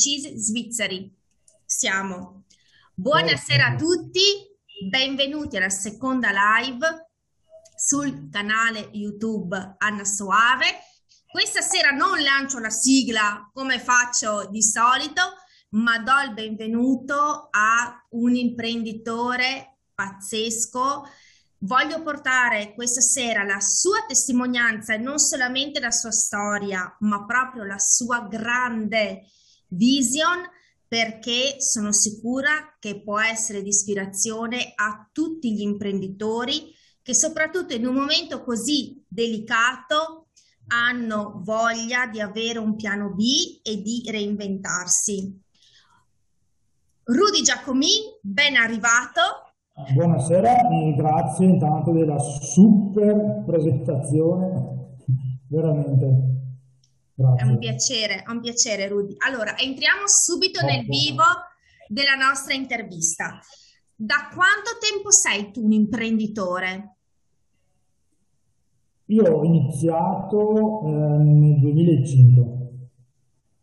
CIS svizzeri. Siamo. Buonasera a tutti, benvenuti alla seconda live sul canale YouTube Anna Soave. Questa sera non lancio la sigla come faccio di solito, ma do il benvenuto a un imprenditore pazzesco. Voglio portare questa sera la sua testimonianza e non solamente la sua storia, ma proprio la sua grande vision perché sono sicura che può essere di ispirazione a tutti gli imprenditori che soprattutto in un momento così delicato hanno voglia di avere un piano B e di reinventarsi. Rudy Giacomi, ben arrivato. Buonasera grazie intanto della super presentazione, veramente. Grazie. È un piacere, è un piacere Rudy. Allora, entriamo subito nel vivo della nostra intervista. Da quanto tempo sei tu un imprenditore? Io ho iniziato eh, nel 2005.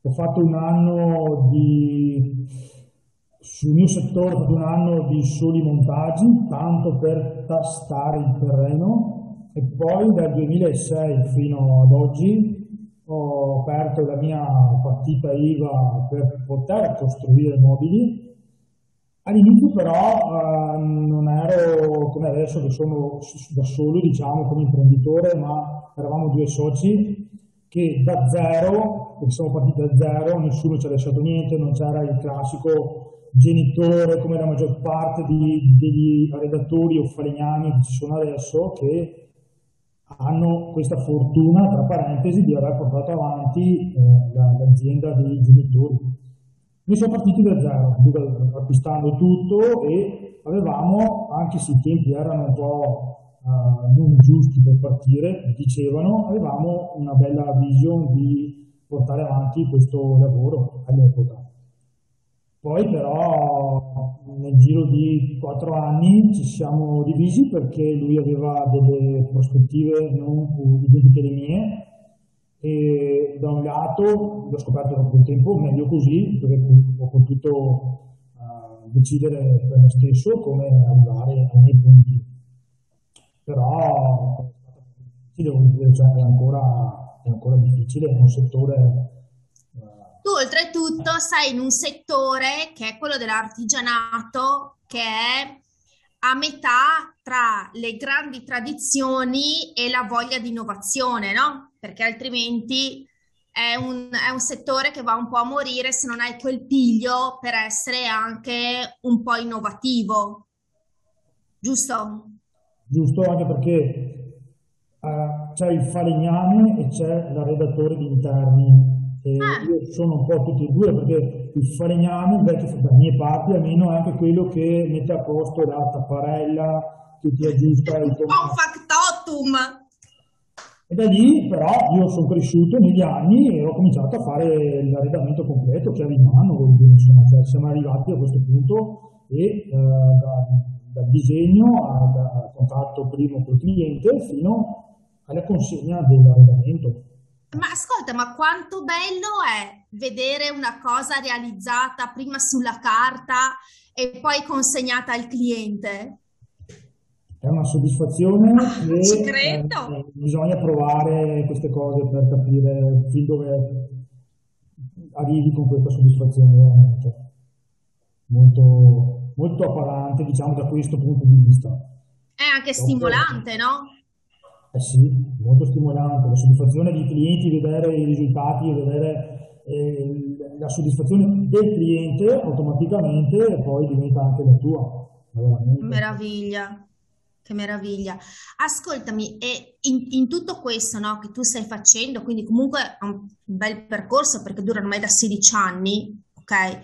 Ho fatto un anno di sul mio settore ho fatto un anno di soli montaggi, tanto per tastare il terreno e poi dal 2006 fino ad oggi ho aperto la mia partita IVA per poter costruire mobili. All'inizio però eh, non ero come adesso che sono da solo, diciamo, come imprenditore, ma eravamo due soci che da zero, perché siamo partiti da zero, nessuno ci ha lasciato niente, non c'era il classico genitore come la maggior parte di, degli redattori o falegnami che ci sono adesso, che hanno questa fortuna, tra parentesi, di aver portato avanti eh, l'azienda dei genitori. Noi siamo partiti da zero, acquistando tutto e avevamo, anche se i tempi erano un po' uh, non giusti per partire, dicevano, avevamo una bella vision di portare avanti questo lavoro all'epoca. Poi però nel giro di quattro anni ci siamo divisi perché lui aveva delle prospettive non identiche alle mie. E da un lato l'ho scoperto dopo un tempo meglio così perché ho potuto uh, decidere per me stesso come arrivare ai miei punti. Però devo dire, cioè, è, ancora, è ancora difficile, è un settore tu oltretutto sei in un settore che è quello dell'artigianato, che è a metà tra le grandi tradizioni e la voglia di innovazione, no? Perché altrimenti è un, è un, settore che va un po' a morire se non hai quel piglio per essere anche un po' innovativo. Giusto? Giusto, anche perché uh, c'è il falegname e c'è la redattore di interni Io sono un po' tutti e due perché il falegname invece da mie parti almeno è anche quello che mette a posto la tapparella, che ti aggiusta il tuo... Un factotum! E da lì però io sono cresciuto negli anni e ho cominciato a fare l'arredamento completo, chiave in mano, insomma, cioè siamo arrivati a questo punto e eh, da, dal disegno al contatto primo col cliente fino alla consegna dell'arredamento. Ma ascolta, ma quanto bello è vedere una cosa realizzata prima sulla carta e poi consegnata al cliente? È una soddisfazione che Ci credo. Eh, bisogna provare queste cose per capire fin dove arrivi con questa soddisfazione veramente. Molto, molto appagante, diciamo, da questo punto di vista. È anche stimolante, no? Eh sì, molto stimolante, la soddisfazione dei clienti, vedere i risultati, vedere eh, la soddisfazione del cliente automaticamente e poi diventa anche la tua. Veramente. Meraviglia, che meraviglia. Ascoltami, e in, in tutto questo no, che tu stai facendo, quindi comunque è un bel percorso perché dura ormai da 16 anni, ok?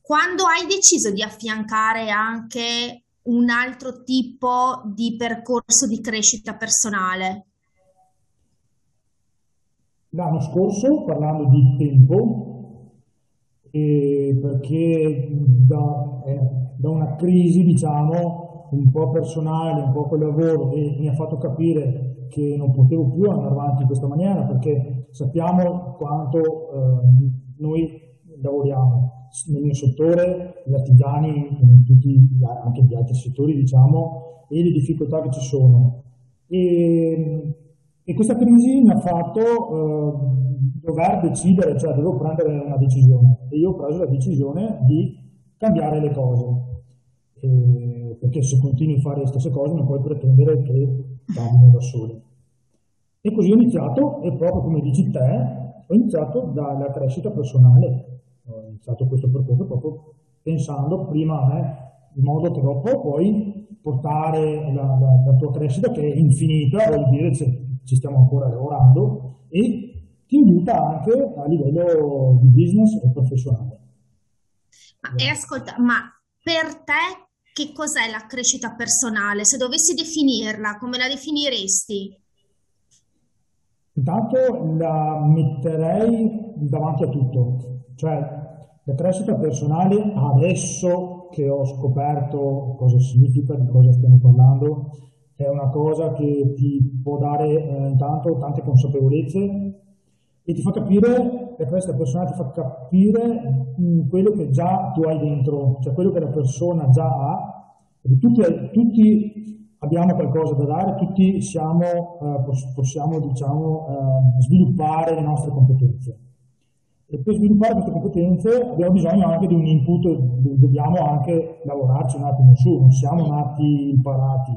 Quando hai deciso di affiancare anche un altro tipo di percorso di crescita personale? L'anno scorso, parlando di tempo, eh, perché da, eh, da, una crisi, diciamo, un po' personale, un po' col lavoro, e mi ha fatto capire che non potevo più andare avanti in questa maniera, perché sappiamo quanto eh, noi lavoriamo nel mio settore, gli artigiani, tutti, anche gli altri settori, diciamo, e le difficoltà che ci sono. E, e questa crisi mi ha fatto eh, dover decidere, cioè dovevo prendere una decisione. E io ho preso la decisione di cambiare le cose. E, perché se continui a fare le stesse cose non puoi pretendere che cambino da soli. E così ho iniziato, e proprio come dici te, ho iniziato dalla crescita personale, ho iniziato questo percorso proprio pensando prima a me, in modo che dopo puoi portare la, la, la tua crescita che è infinita, vuol dire che ci stiamo ancora lavorando, e ti aiuta anche a livello di business e professionale. Ma, e ascolta, ma per te che cos'è la crescita personale? Se dovessi definirla, come la definiresti? Intanto la metterei davanti a tutto, cioè la crescita personale adesso che ho scoperto cosa significa, di cosa stiamo parlando, è una cosa che ti può dare eh, intanto tante consapevolezze e ti fa capire, la crescita personale ti fa capire mh, mm, quello che già tu hai dentro, cioè quello che la persona già ha. Tutti, tutti abbiamo qualcosa da dare, tutti siamo, eh, possiamo diciamo, eh, sviluppare le nostre competenze. E per sviluppare queste competenze abbiamo bisogno anche di un input, dobbiamo anche lavorarci un attimo su, non siamo nati imparati.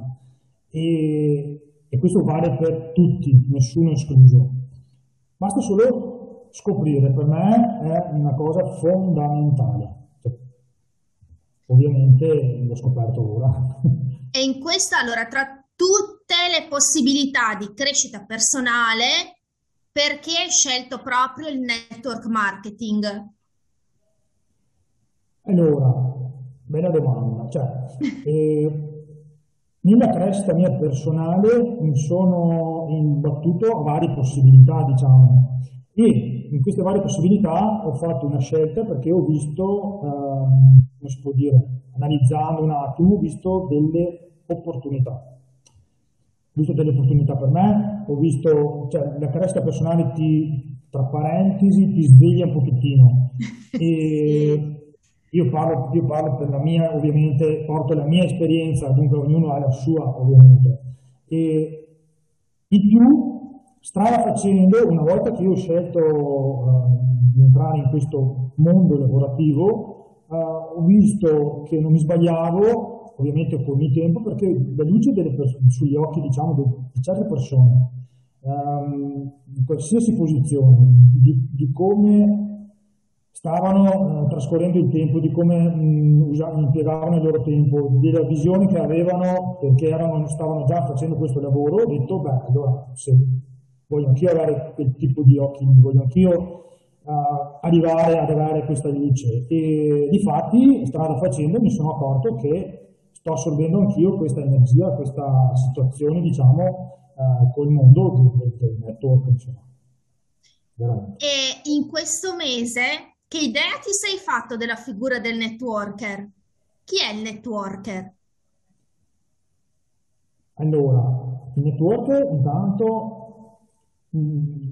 E, e questo vale per tutti, nessuno escluso. Basta solo scoprire, per me è una cosa fondamentale. Ovviamente l'ho scoperto ora. E in questa, allora, tra tutte le possibilità di crescita personale, perché hai scelto proprio il network marketing? Allora, bella domanda. Cioè, eh, nella crescita mia personale mi sono imbattuto a varie possibilità, diciamo, e in queste varie possibilità ho fatto una scelta perché ho visto, ehm, come si può dire, analizzando un attimo, ho visto delle opportunità. Ho visto delle opportunità per me, ho visto, cioè la crescita personale ti, tra parentesi, ti sveglia un pochettino. E io parlo, io parlo per la mia, ovviamente, porto la mia esperienza, dunque ognuno ha la sua, ovviamente. E in più, strada facendo, una volta che io ho scelto uh, di entrare in questo mondo lavorativo, uh, ho visto che non mi sbagliavo, ovviamente con il tempo, perché la luce sugli occhi diciamo, di certe persone, um, in qualsiasi posizione, di, di come stavano uh, trascorrendo il tempo, di come mh, usavano, impiegavano il loro tempo, della visione che avevano perché erano, stavano già facendo questo lavoro, ho detto, beh, allora se voglio anch'io avere quel tipo di occhi, voglio anch'io uh, arrivare ad avere questa luce. E di fatti strada facendo mi sono accorto che sto assorbendo anch'io questa energia, questa situazione diciamo uh, col mondo del, del network insomma. E in questo mese che idea ti sei fatto della figura del networker? Chi è il networker? Allora, il networker intanto mm,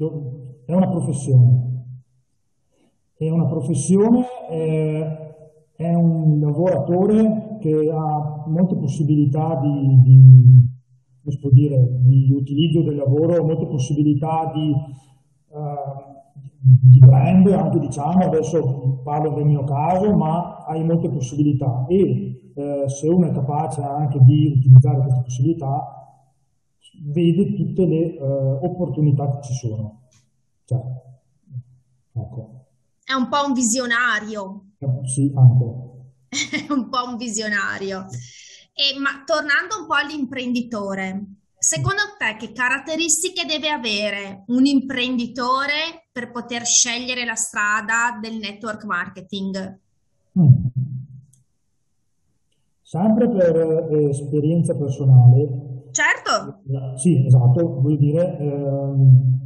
è una professione, è una professione, eh, è un lavoratore che ha molte possibilità di, di, dire, di utilizzo del lavoro, molte possibilità di, uh, di brand, anche diciamo, adesso parlo del mio caso, ma hai molte possibilità e eh, se uno è capace anche di utilizzare queste possibilità, vede tutte le uh, opportunità che ci sono. Cioè, ecco. È un po' un visionario. Sì, anche. È un po' un visionario. E, ma tornando un po' all'imprenditore, secondo te che caratteristiche deve avere un imprenditore per poter scegliere la strada del network marketing? Mm. Sempre per eh, esperienza personale. Certo. Sì, esatto, vuol dire ehm,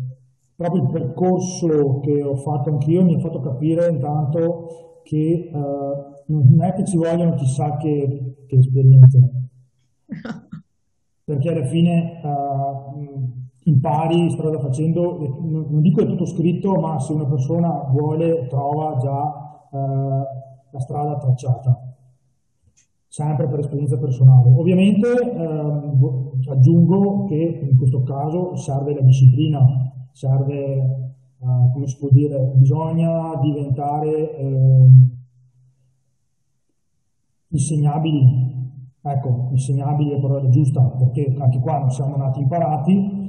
proprio il percorso che ho fatto anch'io mi ha fatto capire intanto che uh, non è che ci vogliono chissà che, che esperienze, perché alla fine uh, impari strada facendo, non dico è tutto scritto, ma se una persona vuole trova già eh, la strada tracciata, sempre per esperienza personale. Ovviamente ehm, aggiungo che in questo caso serve la disciplina, serve, eh, come si può dire, bisogna diventare eh, insegnabili Ecco, insegnabili è la parola giusta, perché anche qua non siamo nati imparati,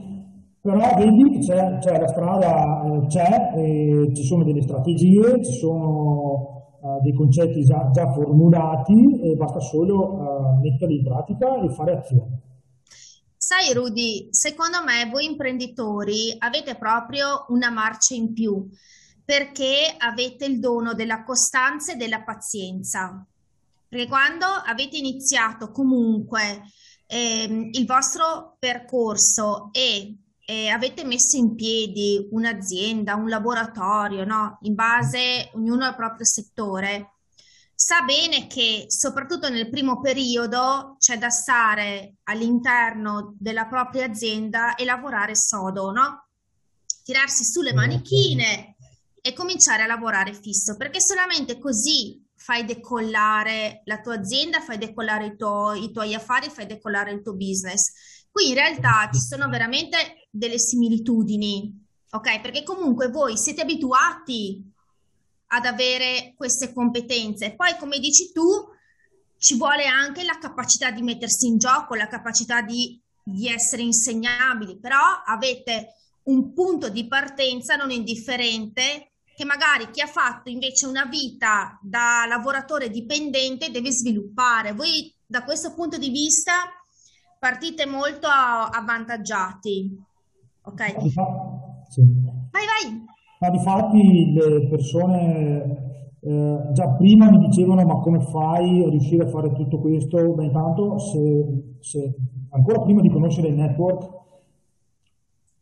però vedi c'è, c'è la strada, eh, c'è, e ci sono delle strategie, ci sono uh, dei concetti già, già, formulati e basta solo uh, metterli in pratica e fare azione. Sai Rudy, secondo me voi imprenditori avete proprio una marcia in più perché avete il dono della costanza e della pazienza. Perché quando avete iniziato comunque ehm, il vostro percorso e eh, avete messo in piedi un'azienda, un laboratorio, no? In base ognuno al proprio settore, sa bene che soprattutto nel primo periodo c'è da stare all'interno della propria azienda e lavorare sodo, no? Tirarsi sulle manichine e cominciare a lavorare fisso, perché solamente così fai decollare la tua azienda, fai decollare i, tuo, i tuoi affari, fai decollare il tuo business. Qui in realtà ci sono veramente delle similitudini, ok? Perché comunque voi siete abituati ad avere queste competenze. Poi, come dici tu, ci vuole anche la capacità di mettersi in gioco, la capacità di, di essere insegnabili, però avete un punto di partenza non indifferente che magari chi ha fatto invece una vita da lavoratore dipendente deve sviluppare. Voi da questo punto di vista partite molto avvantaggiati. Ok? Sì. Vai, vai. Ma di fatti le persone eh, già prima mi dicevano ma come fai a riuscire a fare tutto questo? Beh intanto se, se ancora prima di conoscere il network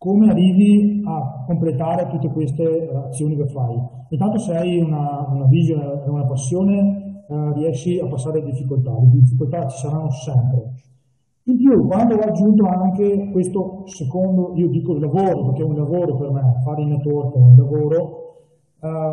come arrivi a completare tutte queste azioni che fai. Intanto se hai una, una visione e una passione, eh, riesci a passare le difficoltà. Le difficoltà ci saranno sempre. In più, quando ho aggiunto anche questo secondo, io dico lavoro, perché è un lavoro per me, fare il network è un lavoro, eh,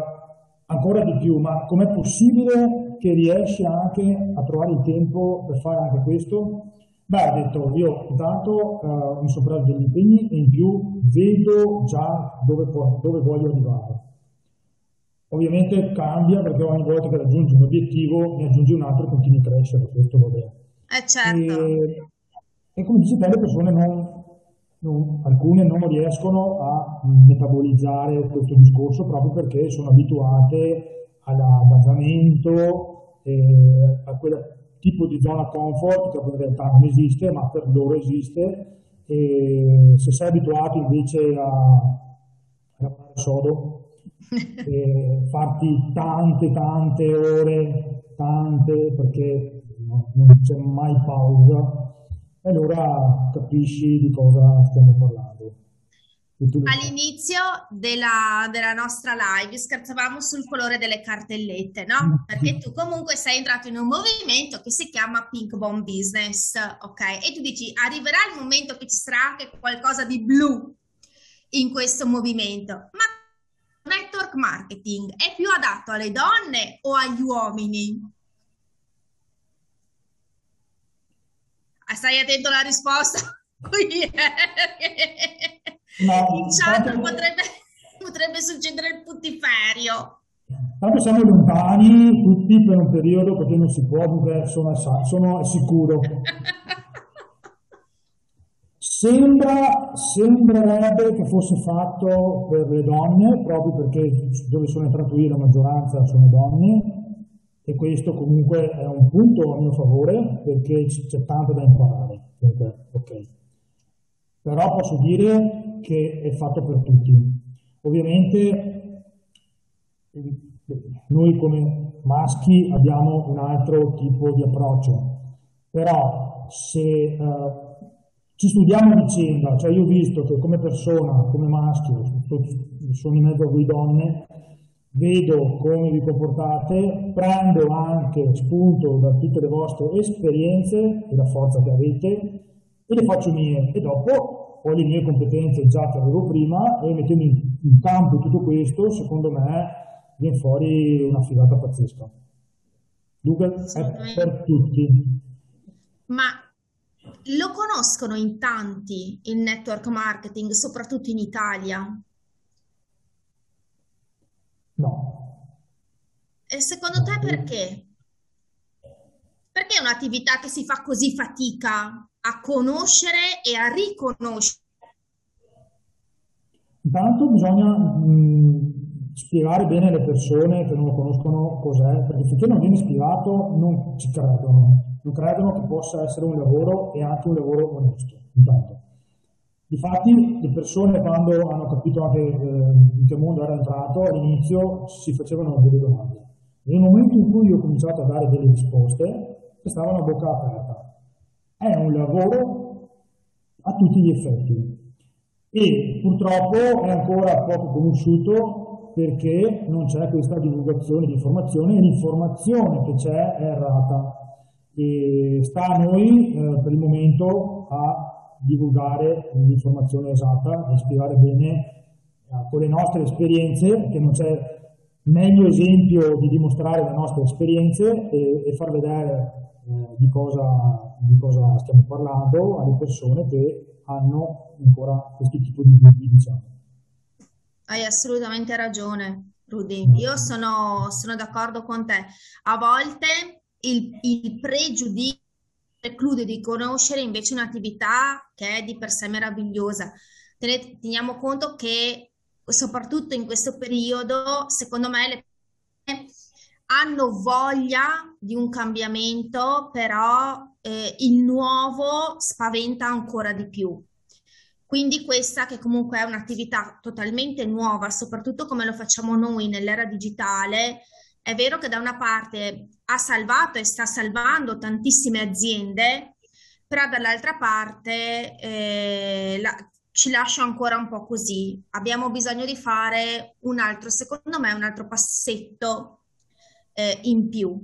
ancora di più, ma com'è possibile che riesci anche a trovare il tempo per fare anche questo? Beh, ho detto, io intanto uh, mi sono preso degli impegni e in più vedo già dove, dove, voglio arrivare. Ovviamente cambia perché ogni volta che raggiungi un obiettivo ne aggiungi un altro e continui a crescere, questo va bene. Eh certo. E, e come dici te, le persone non, non, alcune non riescono a metabolizzare questo discorso proprio perché sono abituate all'abbassamento, eh, a quella tipo di zona comfort che in realtà non esiste, ma per loro esiste. E se sei abituato invece a, a fare sodo, e farti tante tante ore, tante perché no, non c'è mai pausa, allora capisci di cosa stiamo parlando. All'inizio della, della, nostra live scherzavamo sul colore delle cartellette, no? Mm. Perché tu comunque sei entrato in un movimento che si chiama Pink Bomb Business, ok? E tu dici arriverà il momento che ci sarà anche qualcosa di blu in questo movimento, ma network marketing è più adatto alle donne o agli uomini? Ah, stai attento alla risposta tanto, potrebbe, potrebbe succedere il putiferio. Tanto siamo lontani tutti per un periodo perché non si può vivere, sono, sono sicuro. Sembra, sembrerebbe che fosse fatto per le donne, proprio perché dove sono entrato io la maggioranza sono donne, e questo comunque è un punto a mio favore perché c'è tanto da imparare. Comunque, okay. Però posso dire che è fatto per tutti. Ovviamente noi come maschi abbiamo un altro tipo di approccio, però se eh, ci studiamo a vicenda, cioè io ho visto che come persona, come maschio, sono in mezzo a voi donne, vedo come vi comportate, prendo anche spunto da tutte le vostre esperienze e la forza che avete e le faccio mie e dopo ho le mie competenze già che avevo prima e mettendo in, campo tutto questo, secondo me viene fuori una figata pazzesca. Google è per tutti. Ma lo conoscono in tanti il network marketing, soprattutto in Italia? No. E secondo te perché? Perché è un'attività che si fa così fatica a conoscere e a riconoscere? Intanto bisogna mh, spiegare bene alle persone che non lo conoscono cos'è, perché finché non viene spiegato non ci credono, non credono che possa essere un lavoro e anche un lavoro onesto. Intanto. Difatti le persone quando hanno capito anche eh, in che mondo era entrato, all'inizio si facevano delle domande. Nel momento in cui ho cominciato a dare delle risposte, stavano a bocca aperta. È un lavoro a tutti gli effetti e purtroppo è ancora poco conosciuto perché non c'è questa divulgazione di informazione e l'informazione che c'è è errata. E sta a noi eh, per il momento a divulgare l'informazione esatta e spiegare bene eh, con le nostre esperienze, che non c'è meglio esempio di dimostrare le nostre esperienze e, e far vedere eh, di, cosa, di, cosa, stiamo parlando alle persone che hanno ancora questo tipo di dubbi, diciamo. Hai assolutamente ragione, Rudy. Io sono, sono d'accordo con te. A volte il, il pregiudizio preclude di conoscere invece un'attività che è di per sé meravigliosa. Teniamo conto che soprattutto in questo periodo, secondo me, le persone hanno voglia di un cambiamento, però eh, il nuovo spaventa ancora di più. Quindi questa che comunque è un'attività totalmente nuova, soprattutto come lo facciamo noi nell'era digitale, è vero che da una parte ha salvato e sta salvando tantissime aziende, però dall'altra parte eh, la, ci lascia ancora un po' così. Abbiamo bisogno di fare un altro, secondo me, un altro passetto eh, in più.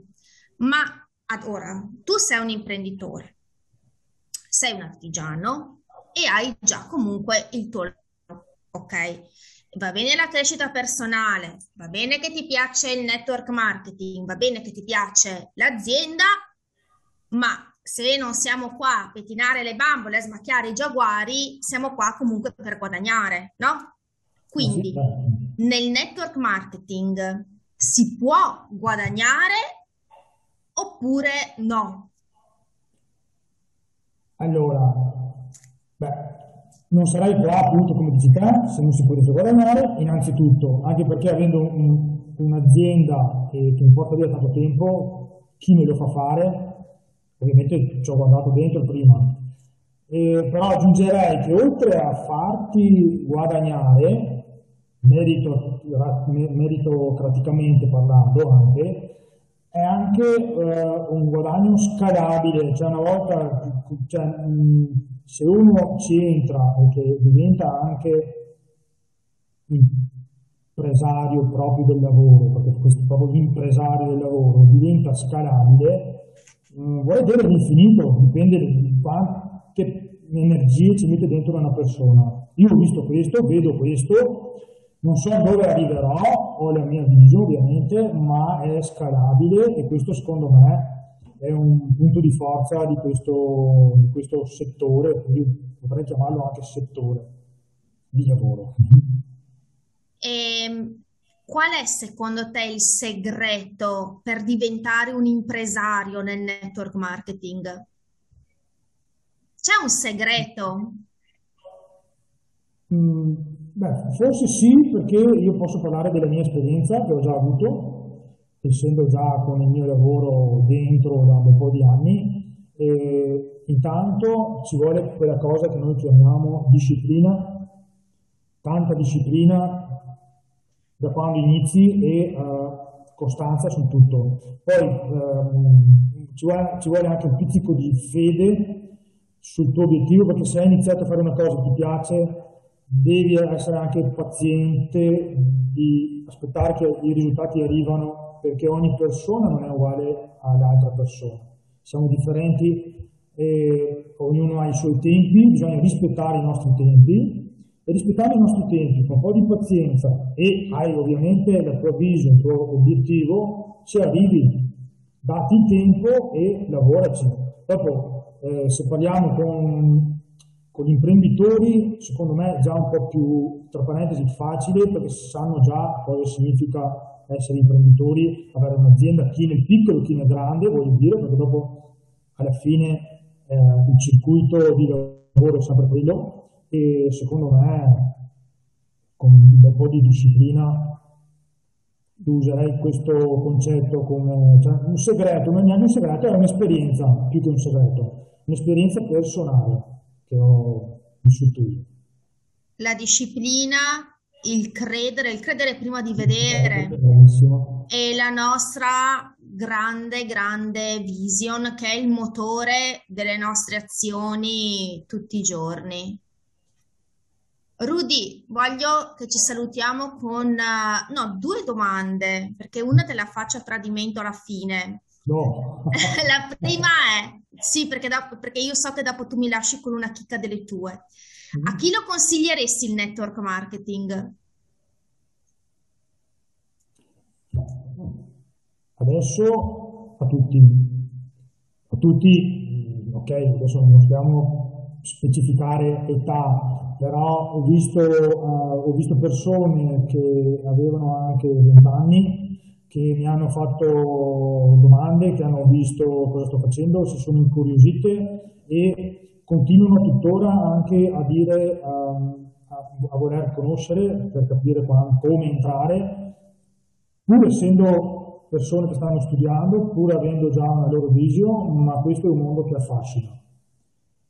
Ma ad ora tu sei un imprenditore, sei un artigiano e hai già comunque il tuo lavoro, ok? Va bene la crescita personale, va bene che ti piace il network marketing, va bene che ti piace l'azienda, ma se non siamo qua a pettinare le bambole, a smacchiare i giaguari, siamo qua comunque per guadagnare, no? Quindi nel network marketing si può guadagnare oppure no? Allora, beh, non sarai qua appunto come dici te se non si potesse guadagnare, innanzitutto, anche perché avendo un, un'azienda che, che mi porta via tanto tempo, chi me lo fa fare? Ovviamente ci ho guardato dentro prima. Eh, però aggiungerei che oltre a farti guadagnare, merito, meritocraticamente parlando anche, è anche eh, un guadagno scalabile, cioè una volta, cioè, se uno ci entra e che diventa anche impresario proprio del lavoro, perché questo è proprio l'impresario del lavoro, diventa scalabile, mh, vuole dire l'infinito, dipende da quante energie ci mette dentro una persona. Io ho visto questo, vedo questo, non so dove arriverò, ho la mia visione ovviamente, ma è scalabile e questo secondo me è un punto di forza di questo, di questo settore, quindi potrei chiamarlo anche settore di lavoro. E ehm, qual è secondo te il segreto per diventare un impresario nel network marketing? C'è un segreto? Mm, beh, forse sì, perché io posso parlare della mia esperienza che ho già avuto, essendo già con il mio lavoro dentro da un po' di anni. E intanto ci vuole quella cosa che noi chiamiamo disciplina, tanta disciplina da quando inizi e uh, costanza su tutto. Poi um, ci, vuole, ci vuole anche un pizzico di fede sul tuo obiettivo, perché se hai iniziato a fare una cosa che ti piace, devi essere anche paziente di aspettare che i risultati arrivano perché ogni persona non è uguale all'altra persona. Siamo differenti e ognuno ha i suoi tempi, bisogna rispettare i nostri tempi e rispettando i nostri tempi, con un po' di pazienza e hai ovviamente la tua visione, il tuo obiettivo, ci arrivi, dati il tempo e lavoraci. Dopo, eh, se parliamo con, con, gli imprenditori, secondo me è già un po' più, tra parentesi, facile perché sanno già cosa significa essere imprenditori, avere un'azienda, chi nel piccolo, chi nel grande, voglio dire, perché dopo alla fine eh, il circuito di lavoro è sempre quello, e secondo me con un po' di disciplina userei questo concetto come cioè, un segreto, non è un segreto, è un'esperienza più che un segreto, un'esperienza personale che ho vissuto io. La disciplina, il credere, il credere prima di vedere e la nostra grande, grande vision che è il motore delle nostre azioni tutti i giorni. Rudy, voglio che ci salutiamo con uh, no, due domande, perché una te la faccio a tradimento alla fine. No. la prima è, sì, perché, dopo, perché, io so che dopo tu mi lasci con una chicca delle tue. Mm. A chi lo consiglieresti il network marketing? Adesso a tutti, a tutti, ok, adesso non stiamo specificare età, però ho visto, uh, ho visto persone che avevano anche 20 anni che mi hanno fatto domande, che hanno visto cosa sto facendo, si sono incuriosite e continuano tuttora anche a dire, um, a, a, voler conoscere per capire come entrare, pur essendo persone che stanno studiando, pur avendo già una loro vision, ma questo è un mondo che affascina.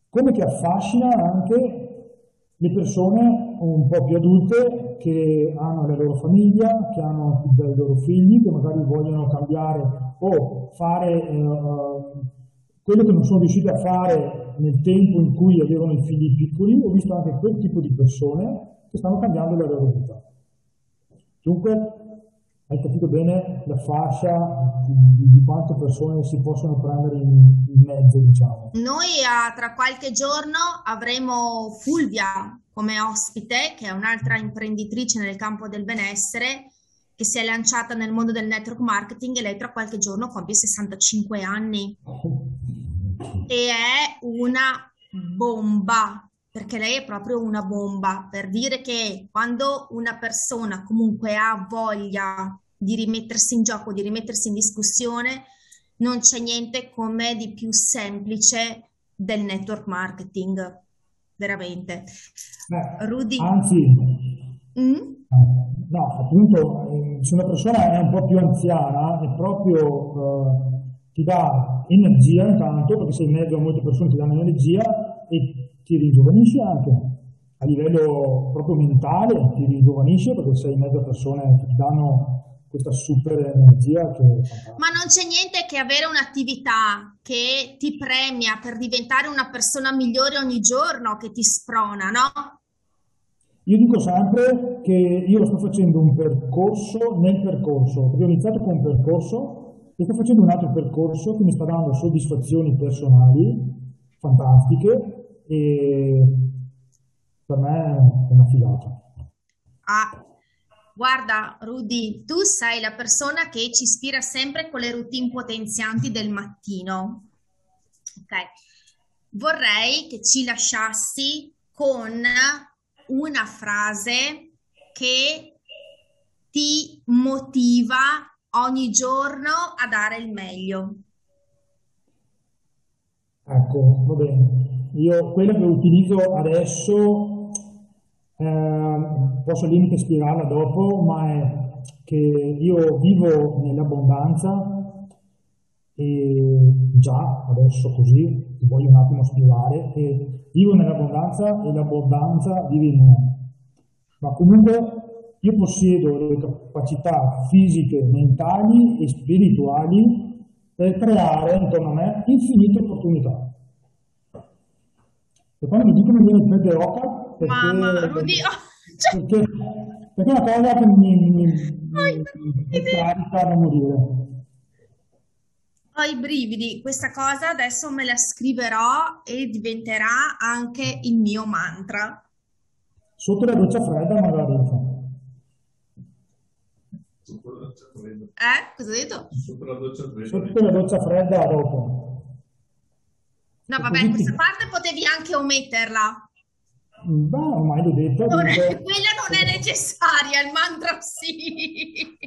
Come che affascina anche le persone un po' più adulte che hanno la loro famiglia, che hanno i loro figli, che magari vogliono cambiare o fare eh, quello che non sono riusciti a fare nel tempo in cui avevano i figli piccoli, ho visto anche quel tipo di persone che stanno cambiando la loro vita. Dunque, hai capito bene la fascia di, di quante persone si possono prendere in, in mezzo, diciamo. Noi a, tra qualche giorno avremo Fulvia come ospite, che è un'altra imprenditrice nel campo del benessere, che si è lanciata nel mondo del network marketing e lei tra qualche giorno compie 65 anni. E è una bomba, perché lei è proprio una bomba, per dire che quando una persona comunque ha voglia di rimettersi in gioco, di rimettersi in discussione, non c'è niente come di più semplice del network marketing, veramente. Beh, Rudy. Anzi, mm? no, appunto, eh, se una persona è un po' più anziana, è proprio eh, ti dà energia intanto, perché sei in mezzo a molte persone ti danno energia e ti ringiovanisce anche a livello proprio mentale, ti ringiovanisce perché sei in mezzo a persone che ti danno questa super energia che... Ma non c'è niente che avere un'attività che ti premia per diventare una persona migliore ogni giorno, che ti sprona, no? Io dico sempre che io sto facendo un percorso nel percorso, perché ho iniziato con un percorso e sto facendo un altro percorso che mi sta dando soddisfazioni personali fantastiche e per me è una figata. Ah, Guarda, Rudy, tu sei la persona che ci ispira sempre con le routine potenzianti del mattino. Ok. Vorrei che ci lasciassi con una frase che ti motiva ogni giorno a dare il meglio. Ecco, va bene. Io quella che utilizzo adesso eh, posso limite spiegarla dopo, ma è che io vivo nell'abbondanza e già adesso così ti voglio un attimo spiegare che vivo nell'abbondanza e l'abbondanza vive in me. Ma comunque io possiedo le capacità fisiche, mentali e spirituali per creare intorno a me infinite opportunità. E quando mi dicono viene il pelle oca, perché, Mamma, oddio. Cioè... Perché, perché è una cosa che mi, mi, mi, mi carica da morire. Ho i brividi, questa cosa adesso me la scriverò e diventerà anche il mio mantra. Sotto la doccia fredda magari fa. Sotto la doccia fredda. Eh? Cosa hai detto? Sotto la doccia fredda. Sotto la doccia fredda dopo. No, vabbè, questa parte potevi anche ometterla. Beh, ormai l'ho detto, Non è- quella non è necessaria, il mantra sì.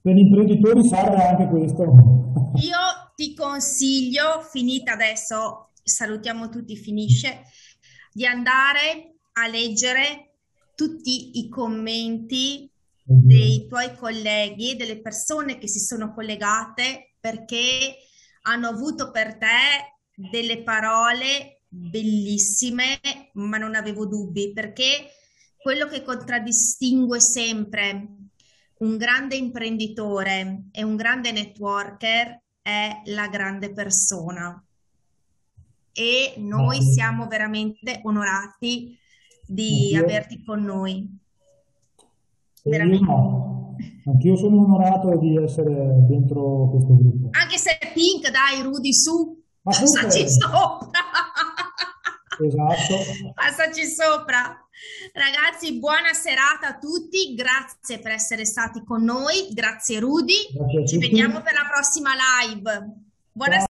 Per gli imprenditori serve anche questo. Io ti consiglio, finita adesso, salutiamo tutti, finisce, di andare a leggere tutti i commenti Oddio. dei tuoi colleghi e delle persone che si sono collegate perché hanno avuto per te delle parole bellissime, ma non avevo dubbi, perché quello che contraddistingue sempre un grande imprenditore e un grande networker è la grande persona e noi siamo veramente onorati di Anch'io, averti con noi, io veramente. Anch'io sono onorato di essere dentro questo gruppo. Anche se è pink, dai, Rudy, su, passaci sopra. Esatto, Passaci sopra. Ragazzi, buona serata a tutti. Grazie per essere stati con noi. Grazie, Rudy. grazie Ci vediamo per la prossima live. Buona Ciao.